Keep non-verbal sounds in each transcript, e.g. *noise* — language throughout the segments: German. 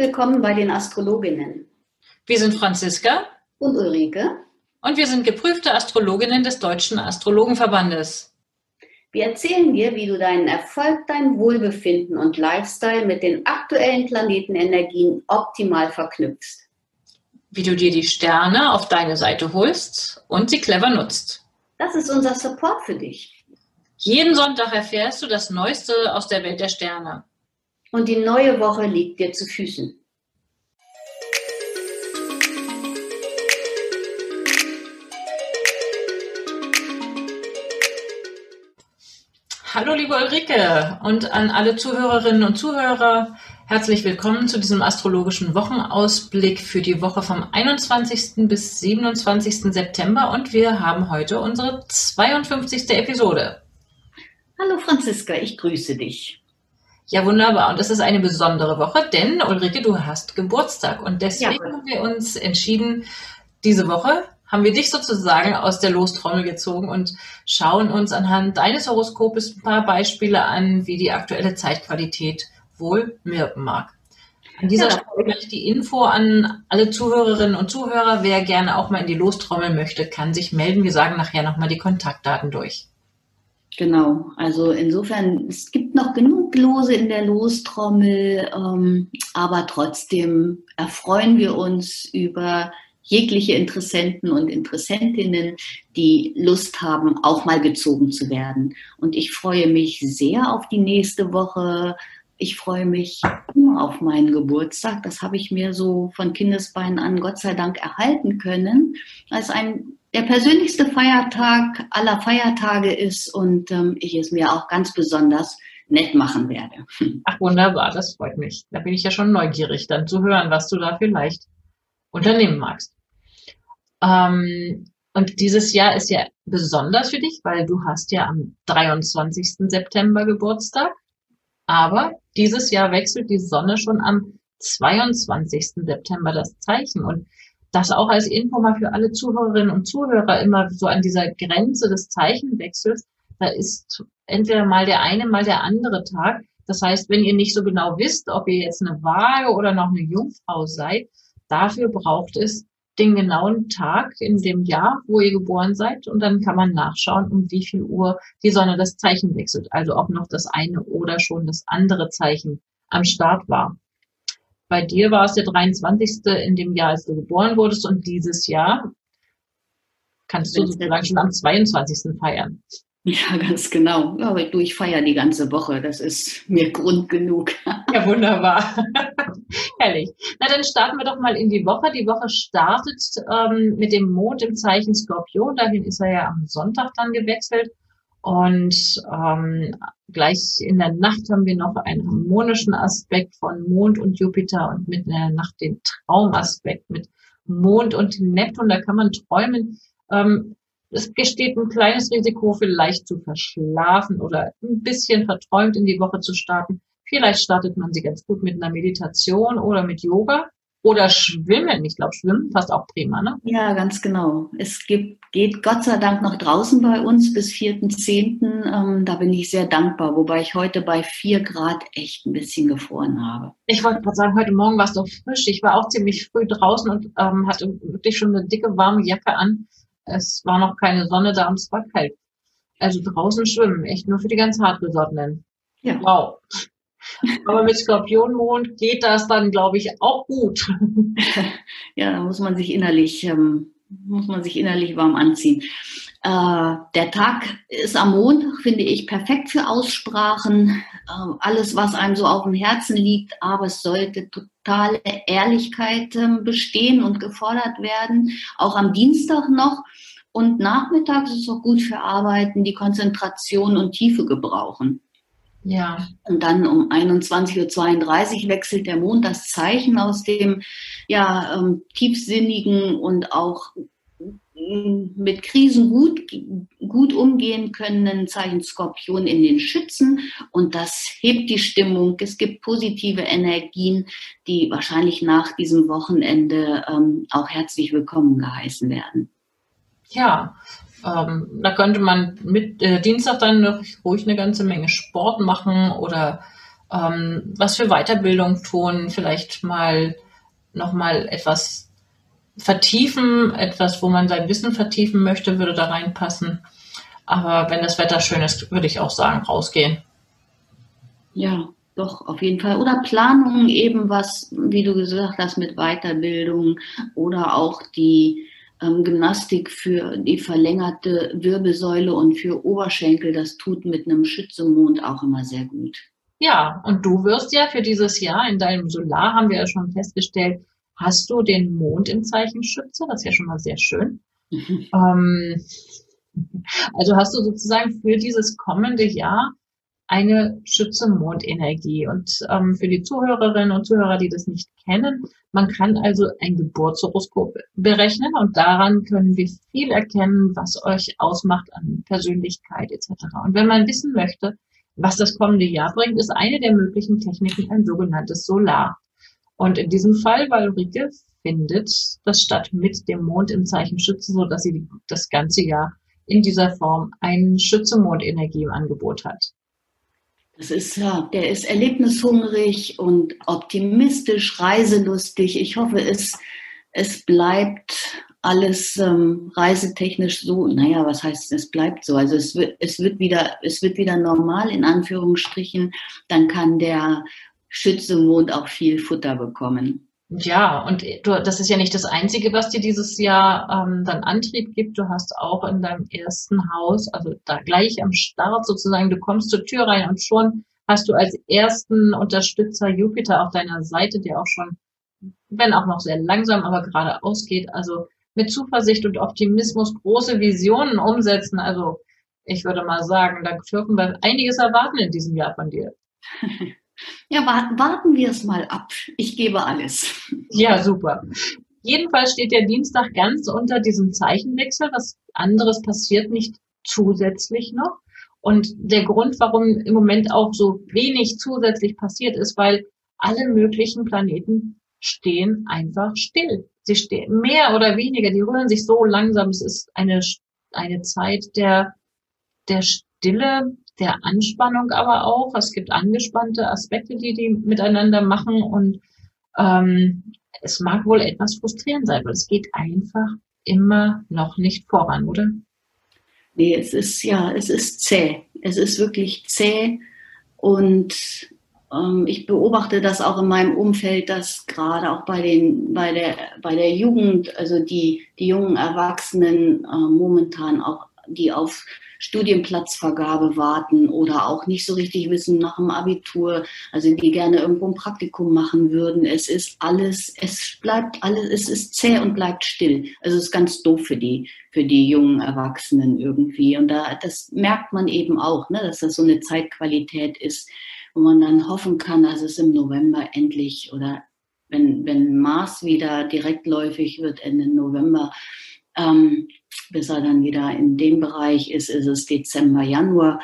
Willkommen bei den Astrologinnen. Wir sind Franziska und Ulrike und wir sind geprüfte Astrologinnen des Deutschen Astrologenverbandes. Wir erzählen dir, wie du deinen Erfolg, dein Wohlbefinden und Lifestyle mit den aktuellen Planetenenergien optimal verknüpfst. Wie du dir die Sterne auf deine Seite holst und sie clever nutzt. Das ist unser Support für dich. Jeden Sonntag erfährst du das Neueste aus der Welt der Sterne und die neue Woche liegt dir zu Füßen. Hallo liebe Ulrike und an alle Zuhörerinnen und Zuhörer. Herzlich willkommen zu diesem astrologischen Wochenausblick für die Woche vom 21. bis 27. September und wir haben heute unsere 52. Episode. Hallo Franziska, ich grüße dich. Ja, wunderbar. Und es ist eine besondere Woche, denn Ulrike, du hast Geburtstag. Und deswegen ja. haben wir uns entschieden, diese Woche haben wir dich sozusagen aus der Lostrommel gezogen und schauen uns anhand deines Horoskopes ein paar Beispiele an, wie die aktuelle Zeitqualität wohl wirken mag. An dieser ja. Stelle gleich die Info an alle Zuhörerinnen und Zuhörer. Wer gerne auch mal in die Lostrommel möchte, kann sich melden. Wir sagen nachher nochmal die Kontaktdaten durch. Genau, also insofern, es gibt noch genug Lose in der Lostrommel, ähm, aber trotzdem erfreuen wir uns über jegliche Interessenten und Interessentinnen, die Lust haben, auch mal gezogen zu werden. Und ich freue mich sehr auf die nächste Woche. Ich freue mich immer auf meinen Geburtstag. Das habe ich mir so von Kindesbeinen an Gott sei Dank erhalten können, als ein der persönlichste Feiertag aller Feiertage ist und ähm, ich es mir auch ganz besonders nett machen werde. *laughs* Ach wunderbar, das freut mich. Da bin ich ja schon neugierig, dann zu hören, was du da vielleicht unternehmen magst. Ähm, und dieses Jahr ist ja besonders für dich, weil du hast ja am 23. September Geburtstag. Aber dieses Jahr wechselt die Sonne schon am 22. September das Zeichen. Und das auch als Info mal für alle Zuhörerinnen und Zuhörer immer so an dieser Grenze des Zeichenwechsels. Da ist entweder mal der eine, mal der andere Tag. Das heißt, wenn ihr nicht so genau wisst, ob ihr jetzt eine Waage oder noch eine Jungfrau seid, dafür braucht es den genauen Tag in dem Jahr, wo ihr geboren seid. Und dann kann man nachschauen, um wie viel Uhr die Sonne das Zeichen wechselt. Also ob noch das eine oder schon das andere Zeichen am Start war. Bei dir war es der 23. in dem Jahr, als du geboren wurdest und dieses Jahr kannst du sozusagen schon am 22. feiern. Ja, ganz genau. Aber du, ich feiere die ganze Woche. Das ist mir Grund genug. Ja, wunderbar. *laughs* Herrlich. Na, dann starten wir doch mal in die Woche. Die Woche startet ähm, mit dem Mond im Zeichen Skorpion. Dahin ist er ja am Sonntag dann gewechselt. Und ähm, gleich in der Nacht haben wir noch einen harmonischen Aspekt von Mond und Jupiter und mit der Nacht den Traumaspekt mit Mond und Neptun. Da kann man träumen. Ähm, es besteht ein kleines Risiko, vielleicht zu verschlafen oder ein bisschen verträumt in die Woche zu starten. Vielleicht startet man sie ganz gut mit einer Meditation oder mit Yoga. Oder schwimmen. Ich glaube, schwimmen passt auch prima, ne? Ja, ganz genau. Es gibt, geht Gott sei Dank noch draußen bei uns bis 4.10. Ähm, da bin ich sehr dankbar, wobei ich heute bei 4 Grad echt ein bisschen gefroren habe. Ich wollte gerade sagen, heute Morgen war es doch frisch. Ich war auch ziemlich früh draußen und ähm, hatte wirklich schon eine dicke, warme Jacke an. Es war noch keine Sonne da und es war kalt. Also draußen schwimmen, echt nur für die ganz hartgesottenen. Ja. Wow. Aber mit Skorpionmond geht das dann, glaube ich, auch gut. *laughs* Ja, da muss man sich innerlich, ähm, muss man sich innerlich warm anziehen. Äh, der Tag ist am Montag, finde ich, perfekt für Aussprachen. Äh, alles, was einem so auf dem Herzen liegt, aber es sollte totale Ehrlichkeit äh, bestehen und gefordert werden. Auch am Dienstag noch. Und nachmittags ist es auch gut für Arbeiten, die Konzentration und Tiefe gebrauchen. Ja. Und dann um 21.32 Uhr wechselt der Mond das Zeichen aus dem ja, ähm, tiefsinnigen und auch mm, mit Krisen gut, gut umgehen können Zeichen Skorpion in den Schützen und das hebt die Stimmung. Es gibt positive Energien, die wahrscheinlich nach diesem Wochenende ähm, auch herzlich willkommen geheißen werden. Ja, ähm, da könnte man mit äh, Dienstag dann noch ruhig eine ganze Menge Sport machen oder ähm, was für Weiterbildung tun, vielleicht mal nochmal etwas vertiefen, etwas, wo man sein Wissen vertiefen möchte, würde da reinpassen. Aber wenn das Wetter schön ist, würde ich auch sagen, rausgehen. Ja, doch, auf jeden Fall. Oder Planungen eben was, wie du gesagt hast, mit Weiterbildung oder auch die ähm, Gymnastik für die verlängerte Wirbelsäule und für Oberschenkel. Das tut mit einem Schützemond auch immer sehr gut. Ja, und du wirst ja für dieses Jahr in deinem Solar, haben wir ja schon festgestellt, hast du den Mond im Zeichen Schütze. Das ist ja schon mal sehr schön. Mhm. *laughs* Ähm, also hast du sozusagen für dieses kommende Jahr eine Schütze-Mondenergie. Und ähm, für die Zuhörerinnen und Zuhörer, die das nicht kennen, man kann also ein Geburtshoroskop berechnen und daran können wir viel erkennen, was euch ausmacht an Persönlichkeit etc. Und wenn man wissen möchte, was das kommende Jahr bringt, ist eine der möglichen Techniken ein sogenanntes Solar. Und in diesem Fall, weil Ulrike findet das statt mit dem Mond im Zeichen Schütze, so dass sie das ganze Jahr in dieser Form ein Schütze-Mondenergie im Angebot hat. Das ist ja, der ist erlebnishungrig und optimistisch, reiselustig. Ich hoffe, es, es bleibt alles ähm, reisetechnisch so, naja, was heißt, es bleibt so. Also es wird, es wird wieder, es wird wieder normal in Anführungsstrichen. Dann kann der Schützemond auch viel Futter bekommen. Ja, und du, das ist ja nicht das Einzige, was dir dieses Jahr ähm, dann Antrieb gibt. Du hast auch in deinem ersten Haus, also da gleich am Start sozusagen, du kommst zur Tür rein und schon hast du als ersten Unterstützer Jupiter auf deiner Seite, der auch schon, wenn auch noch sehr langsam, aber gerade ausgeht. Also mit Zuversicht und Optimismus große Visionen umsetzen. Also ich würde mal sagen, da dürfen wir einiges erwarten in diesem Jahr von dir. *laughs* Ja, warten wir es mal ab. Ich gebe alles. Ja, super. Jedenfalls steht der Dienstag ganz unter diesem Zeichenwechsel. Was anderes passiert nicht zusätzlich noch. Und der Grund, warum im Moment auch so wenig zusätzlich passiert, ist, weil alle möglichen Planeten stehen einfach still. Sie stehen mehr oder weniger, die rühren sich so langsam. Es ist eine, eine Zeit der, der Stille, der Anspannung aber auch. Es gibt angespannte Aspekte, die die miteinander machen und ähm, es mag wohl etwas frustrierend sein, weil es geht einfach immer noch nicht voran, oder? Nee, es ist ja, es ist zäh. Es ist wirklich zäh und ähm, ich beobachte das auch in meinem Umfeld, dass gerade auch bei den, bei der, bei der Jugend, also die, die jungen Erwachsenen äh, momentan auch, die auf Studienplatzvergabe warten oder auch nicht so richtig wissen nach dem Abitur, also die gerne irgendwo ein Praktikum machen würden. Es ist alles, es bleibt alles, es ist zäh und bleibt still. Also es ist ganz doof für die, für die jungen Erwachsenen irgendwie. Und da, das merkt man eben auch, ne, dass das so eine Zeitqualität ist, wo man dann hoffen kann, dass es im November endlich oder wenn, wenn Mars wieder direktläufig wird Ende November, ähm, bis er dann wieder in dem Bereich ist, ist es Dezember, Januar,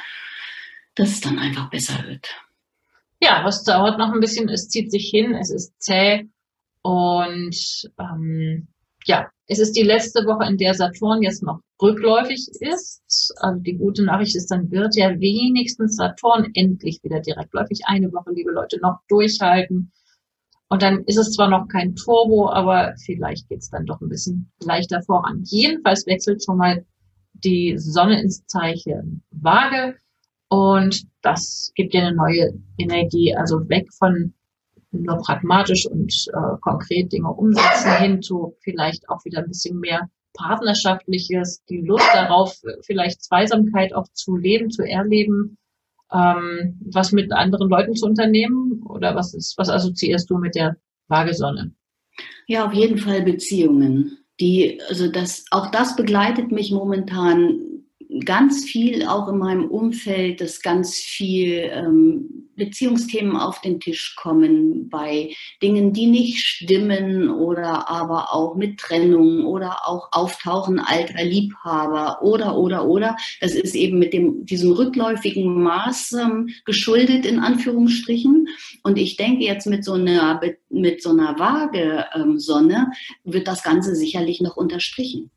dass es dann einfach besser wird. Ja, es dauert noch ein bisschen, es zieht sich hin, es ist zäh und ähm, ja, es ist die letzte Woche, in der Saturn jetzt noch rückläufig ist. Also die gute Nachricht ist, dann wird ja wenigstens Saturn endlich wieder direktläufig. Eine Woche, liebe Leute, noch durchhalten. Und dann ist es zwar noch kein Turbo, aber vielleicht geht's dann doch ein bisschen leichter voran. Jedenfalls wechselt schon mal die Sonne ins Zeichen Waage und das gibt dir eine neue Energie, also weg von nur pragmatisch und äh, konkret Dinge umsetzen hin zu vielleicht auch wieder ein bisschen mehr partnerschaftliches, die Lust darauf, vielleicht Zweisamkeit auch zu leben, zu erleben ähm, was mit anderen Leuten zu unternehmen? Oder was ist, was assoziierst du mit der Waagesonne? Ja, auf jeden Fall Beziehungen. Die, also das, auch das begleitet mich momentan ganz viel auch in meinem Umfeld, dass ganz viel ähm, Beziehungsthemen auf den Tisch kommen bei Dingen, die nicht stimmen oder aber auch mit Trennung oder auch Auftauchen alter Liebhaber oder oder oder. Das ist eben mit dem diesem rückläufigen Maß ähm, geschuldet in Anführungsstrichen. Und ich denke jetzt mit so einer mit so einer Waage ähm, Sonne wird das Ganze sicherlich noch unterstrichen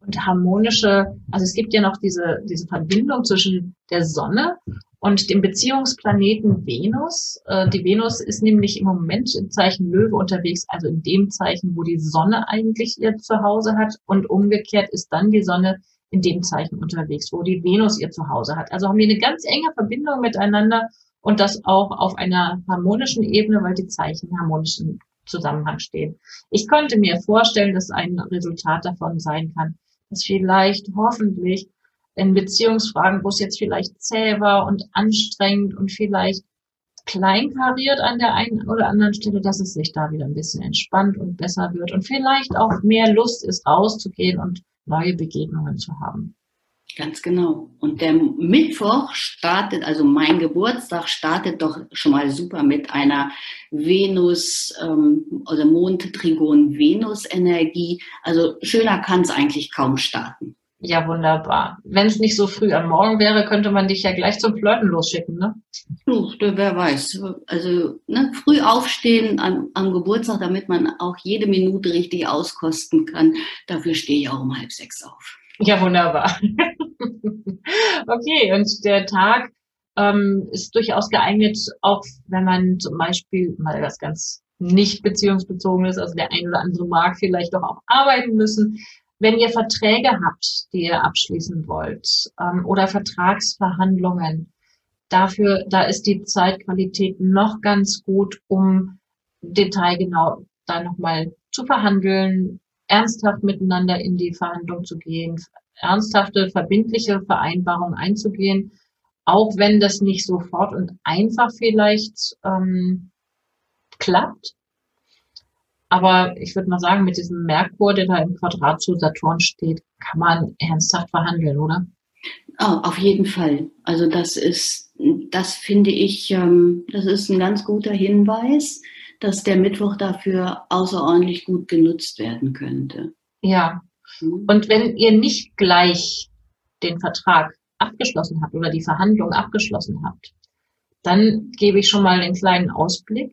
und harmonische, also es gibt ja noch diese, diese Verbindung zwischen der Sonne und dem Beziehungsplaneten Venus. Äh, die Venus ist nämlich im Moment im Zeichen Löwe unterwegs, also in dem Zeichen, wo die Sonne eigentlich ihr Zuhause hat. Und umgekehrt ist dann die Sonne in dem Zeichen unterwegs, wo die Venus ihr Zuhause hat. Also haben wir eine ganz enge Verbindung miteinander und das auch auf einer harmonischen Ebene, weil die Zeichen harmonischen Zusammenhang stehen. Ich könnte mir vorstellen, dass ein Resultat davon sein kann, dass vielleicht hoffentlich in Beziehungsfragen, wo es jetzt vielleicht zäh war und anstrengend und vielleicht kleinkariert an der einen oder anderen Stelle, dass es sich da wieder ein bisschen entspannt und besser wird und vielleicht auch mehr Lust ist, rauszugehen und neue Begegnungen zu haben. Ganz genau. Und der Mittwoch startet, also mein Geburtstag startet doch schon mal super mit einer Venus ähm, oder Mondtrigon Venus Energie. Also schöner kann es eigentlich kaum starten. Ja, wunderbar. Wenn es nicht so früh am Morgen wäre, könnte man dich ja gleich zum Flirten losschicken, ne? Du, wer weiß. Also ne, früh aufstehen am, am Geburtstag, damit man auch jede Minute richtig auskosten kann. Dafür stehe ich auch um halb sechs auf. Ja, wunderbar. *laughs* *laughs* okay, und der Tag ähm, ist durchaus geeignet, auch wenn man zum Beispiel mal was ganz nicht beziehungsbezogen ist, also der ein oder andere mag vielleicht doch auch arbeiten müssen. Wenn ihr Verträge habt, die ihr abschließen wollt, ähm, oder Vertragsverhandlungen, dafür, da ist die Zeitqualität noch ganz gut, um detailgenau da nochmal zu verhandeln, ernsthaft miteinander in die Verhandlung zu gehen, ernsthafte, verbindliche Vereinbarungen einzugehen, auch wenn das nicht sofort und einfach vielleicht ähm, klappt. Aber ich würde mal sagen, mit diesem Merkur, der da im Quadrat zu Saturn steht, kann man ernsthaft verhandeln, oder? Oh, auf jeden Fall. Also das ist, das finde ich, ähm, das ist ein ganz guter Hinweis, dass der Mittwoch dafür außerordentlich gut genutzt werden könnte. Ja. Mhm. Und wenn ihr nicht gleich den Vertrag abgeschlossen habt oder die Verhandlung abgeschlossen habt, dann gebe ich schon mal einen kleinen Ausblick.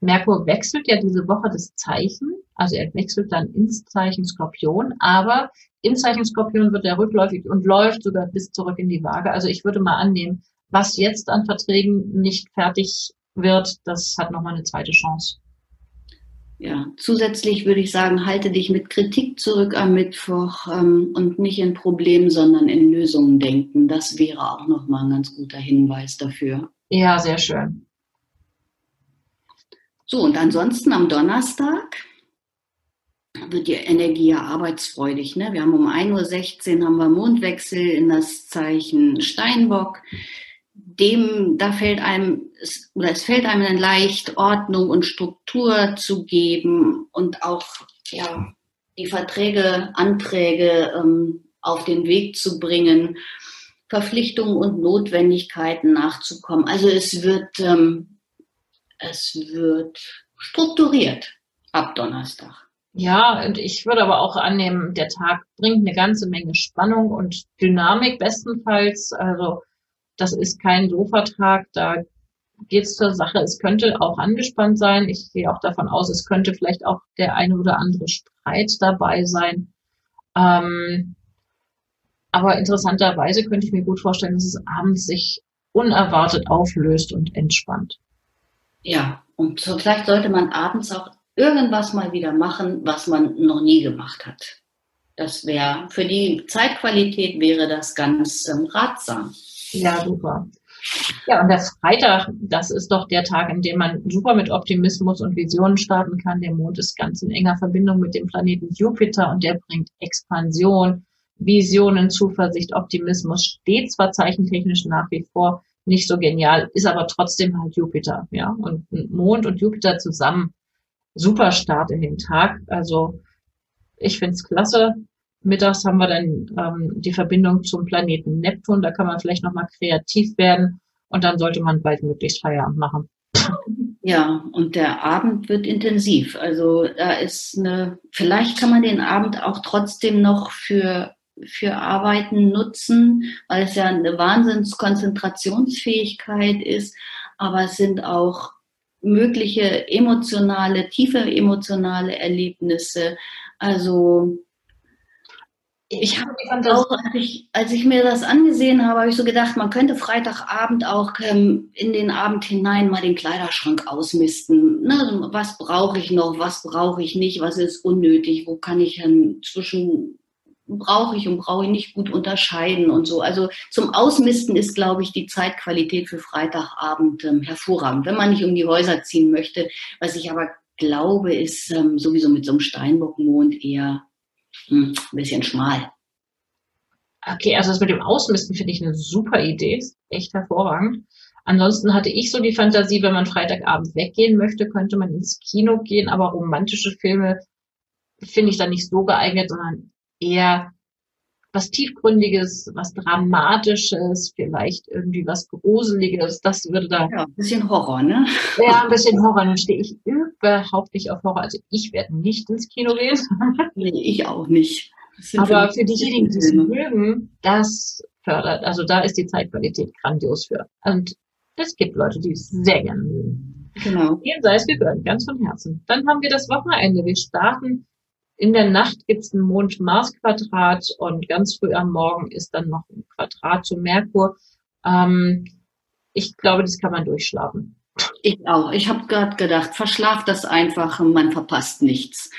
Merkur wechselt ja diese Woche das Zeichen, also er wechselt dann ins Zeichen Skorpion, aber im Zeichen Skorpion wird er rückläufig und läuft sogar bis zurück in die Waage. Also ich würde mal annehmen, was jetzt an Verträgen nicht fertig wird, das hat nochmal eine zweite Chance. Ja, zusätzlich würde ich sagen, halte dich mit Kritik zurück am Mittwoch ähm, und nicht in Problemen, sondern in Lösungen denken. Das wäre auch nochmal ein ganz guter Hinweis dafür. Ja, sehr schön. So, und ansonsten am Donnerstag wird die Energie ja arbeitsfreudig. Ne? Wir haben um 1.16 Uhr haben wir Mondwechsel in das Zeichen Steinbock dem, da fällt einem, oder es fällt einem dann leicht, Ordnung und Struktur zu geben und auch, ja, die Verträge, Anträge ähm, auf den Weg zu bringen, Verpflichtungen und Notwendigkeiten nachzukommen. Also es wird, ähm, es wird strukturiert ab Donnerstag. Ja, und ich würde aber auch annehmen, der Tag bringt eine ganze Menge Spannung und Dynamik bestenfalls. Also das ist kein So-Vertrag, da geht es zur Sache. Es könnte auch angespannt sein. Ich gehe auch davon aus, es könnte vielleicht auch der eine oder andere Streit dabei sein. Ähm, aber interessanterweise könnte ich mir gut vorstellen, dass es abends sich unerwartet auflöst und entspannt. Ja, und vielleicht sollte man abends auch irgendwas mal wieder machen, was man noch nie gemacht hat. Das wäre, für die Zeitqualität wäre das ganz ähm, ratsam. Ja, super. Ja, und der Freitag, das ist doch der Tag, in dem man super mit Optimismus und Visionen starten kann. Der Mond ist ganz in enger Verbindung mit dem Planeten Jupiter und der bringt Expansion, Visionen, Zuversicht, Optimismus, steht zwar zeichentechnisch nach wie vor nicht so genial, ist aber trotzdem halt Jupiter, ja. Und Mond und Jupiter zusammen, super Start in den Tag. Also ich find's klasse. Mittags haben wir dann ähm, die Verbindung zum Planeten Neptun. Da kann man vielleicht nochmal kreativ werden und dann sollte man bald möglichst Feierabend machen. Ja, und der Abend wird intensiv. Also da ist eine, vielleicht kann man den Abend auch trotzdem noch für, für Arbeiten nutzen, weil es ja eine Wahnsinnskonzentrationsfähigkeit ist, aber es sind auch mögliche emotionale, tiefe emotionale Erlebnisse. Also ich habe auch, als ich, als ich mir das angesehen habe, habe ich so gedacht, man könnte Freitagabend auch ähm, in den Abend hinein mal den Kleiderschrank ausmisten. Ne? Was brauche ich noch, was brauche ich nicht, was ist unnötig, wo kann ich ähm, zwischen brauche ich und brauche ich nicht gut unterscheiden und so. Also zum Ausmisten ist, glaube ich, die Zeitqualität für Freitagabend ähm, hervorragend, wenn man nicht um die Häuser ziehen möchte. Was ich aber glaube, ist ähm, sowieso mit so einem Steinbockmond eher hm, ein bisschen schmal. Okay, also das mit dem Ausmisten finde ich eine super Idee, echt hervorragend. Ansonsten hatte ich so die Fantasie, wenn man Freitagabend weggehen möchte, könnte man ins Kino gehen, aber romantische Filme finde ich dann nicht so geeignet, sondern eher was Tiefgründiges, was Dramatisches, vielleicht irgendwie was Gruseliges. Das würde da. Ja, ein bisschen Horror, ne? Ja, ein bisschen Horror. Dann stehe ich überhaupt nicht auf Horror. Also ich werde nicht ins Kino gehen. *laughs* Nee, ich auch nicht. Aber für diejenigen, die es mögen, das fördert. Also da ist die Zeitqualität grandios für. Und es gibt Leute, die es sehr gerne mögen. Genau. Ihnen sei es gegönnt, ganz von Herzen. Dann haben wir das Wochenende. Wir starten in der Nacht gibt's ein Mond-Mars-Quadrat und ganz früh am Morgen ist dann noch ein Quadrat zu Merkur. Ähm, ich glaube, das kann man durchschlafen. Ich auch. Ich habe gerade gedacht, verschlaft das einfach, man verpasst nichts.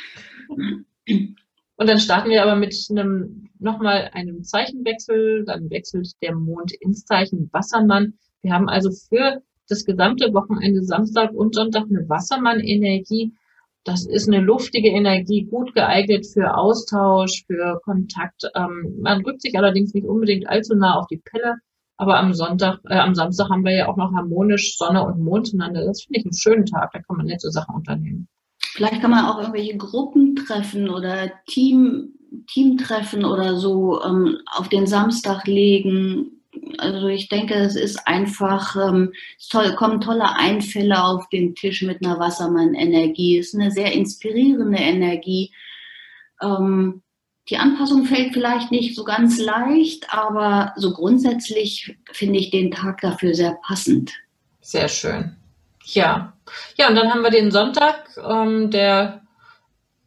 Und dann starten wir aber mit einem nochmal einem Zeichenwechsel. Dann wechselt der Mond ins Zeichen Wassermann. Wir haben also für das gesamte Wochenende Samstag und Sonntag eine Wassermann-Energie. Das ist eine luftige Energie, gut geeignet für Austausch, für Kontakt. Ähm, man rückt sich allerdings nicht unbedingt allzu nah auf die Pelle. Aber am Sonntag, äh, am Samstag haben wir ja auch noch harmonisch Sonne und Mond zueinander. Das finde ich einen schönen Tag. Da kann man nette Sachen unternehmen. Vielleicht kann man auch irgendwelche Gruppen treffen oder Team, Teamtreffen oder so ähm, auf den Samstag legen also ich denke, es ist einfach ähm, toll, kommen tolle Einfälle auf den Tisch mit einer Wassermann-Energie. Es ist eine sehr inspirierende Energie. Ähm, die Anpassung fällt vielleicht nicht so ganz leicht, aber so grundsätzlich finde ich den Tag dafür sehr passend. Sehr schön. Ja. Ja, und dann haben wir den Sonntag, ähm, der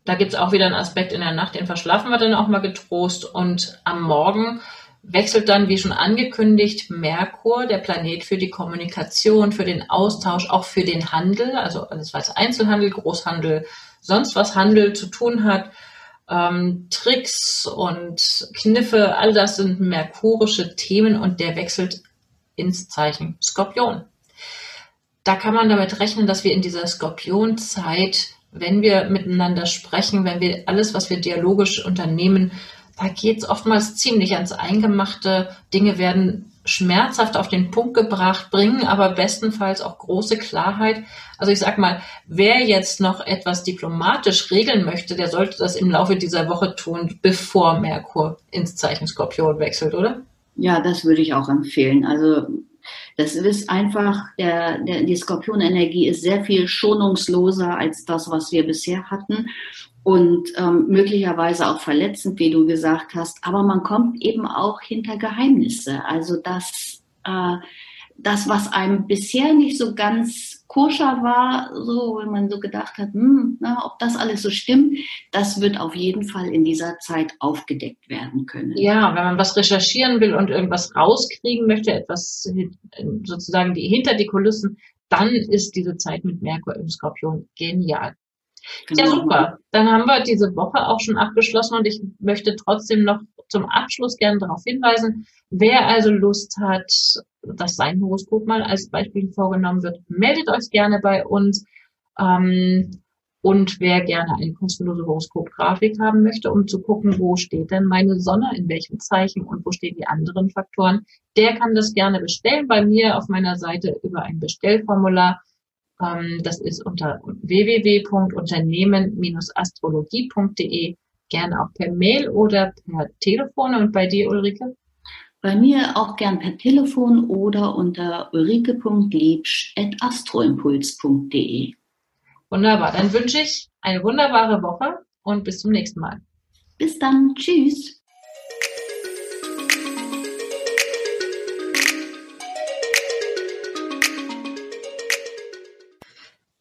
da gibt es auch wieder einen Aspekt in der Nacht, den verschlafen wir dann auch mal getrost. Und am Morgen wechselt dann, wie schon angekündigt, Merkur, der Planet für die Kommunikation, für den Austausch, auch für den Handel, also alles, was Einzelhandel, Großhandel, sonst was Handel zu tun hat. Ähm, Tricks und Kniffe, all das sind merkurische Themen und der wechselt ins Zeichen Skorpion. Da kann man damit rechnen, dass wir in dieser Skorpionzeit, wenn wir miteinander sprechen, wenn wir alles, was wir dialogisch unternehmen, da geht es oftmals ziemlich ans Eingemachte. Dinge werden schmerzhaft auf den Punkt gebracht, bringen aber bestenfalls auch große Klarheit. Also ich sag mal, wer jetzt noch etwas diplomatisch regeln möchte, der sollte das im Laufe dieser Woche tun, bevor Merkur ins Zeichen Skorpion wechselt, oder? Ja, das würde ich auch empfehlen. Also das ist einfach, der, der, die Skorpionenergie ist sehr viel schonungsloser als das, was wir bisher hatten und ähm, möglicherweise auch verletzend, wie du gesagt hast. Aber man kommt eben auch hinter Geheimnisse. Also das, äh, das, was einem bisher nicht so ganz koscher war, so wenn man so gedacht hat, hm, na, ob das alles so stimmt, das wird auf jeden Fall in dieser Zeit aufgedeckt werden können. Ja, wenn man was recherchieren will und irgendwas rauskriegen möchte, etwas sozusagen die, hinter die Kulissen, dann ist diese Zeit mit Merkur im Skorpion genial. Genau. Ja, super. Dann haben wir diese Woche auch schon abgeschlossen und ich möchte trotzdem noch zum Abschluss gerne darauf hinweisen, wer also Lust hat, dass sein Horoskop mal als Beispiel vorgenommen wird, meldet euch gerne bei uns. Ähm, und wer gerne eine kostenlose Horoskopgrafik haben möchte, um zu gucken, wo steht denn meine Sonne, in welchem Zeichen und wo stehen die anderen Faktoren, der kann das gerne bestellen bei mir auf meiner Seite über ein Bestellformular. Ähm, das ist unter www.unternehmen-astrologie.de. Gerne auch per Mail oder per Telefon. Und bei dir, Ulrike? Bei mir auch gern per Telefon oder unter ulrike.liebsch.astroimpuls.de. Wunderbar. Dann wünsche ich eine wunderbare Woche und bis zum nächsten Mal. Bis dann. Tschüss.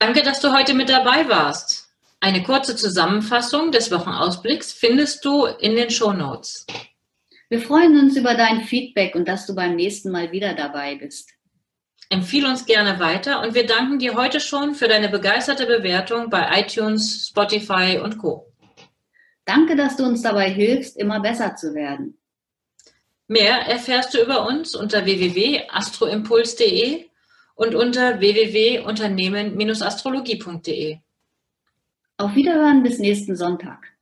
Danke, dass du heute mit dabei warst. Eine kurze Zusammenfassung des Wochenausblicks findest du in den Show Notes. Wir freuen uns über dein Feedback und dass du beim nächsten Mal wieder dabei bist. Empfiehl uns gerne weiter und wir danken dir heute schon für deine begeisterte Bewertung bei iTunes, Spotify und Co. Danke, dass du uns dabei hilfst, immer besser zu werden. Mehr erfährst du über uns unter www.astroimpuls.de und unter www.unternehmen-astrologie.de. Auf Wiederhören bis nächsten Sonntag.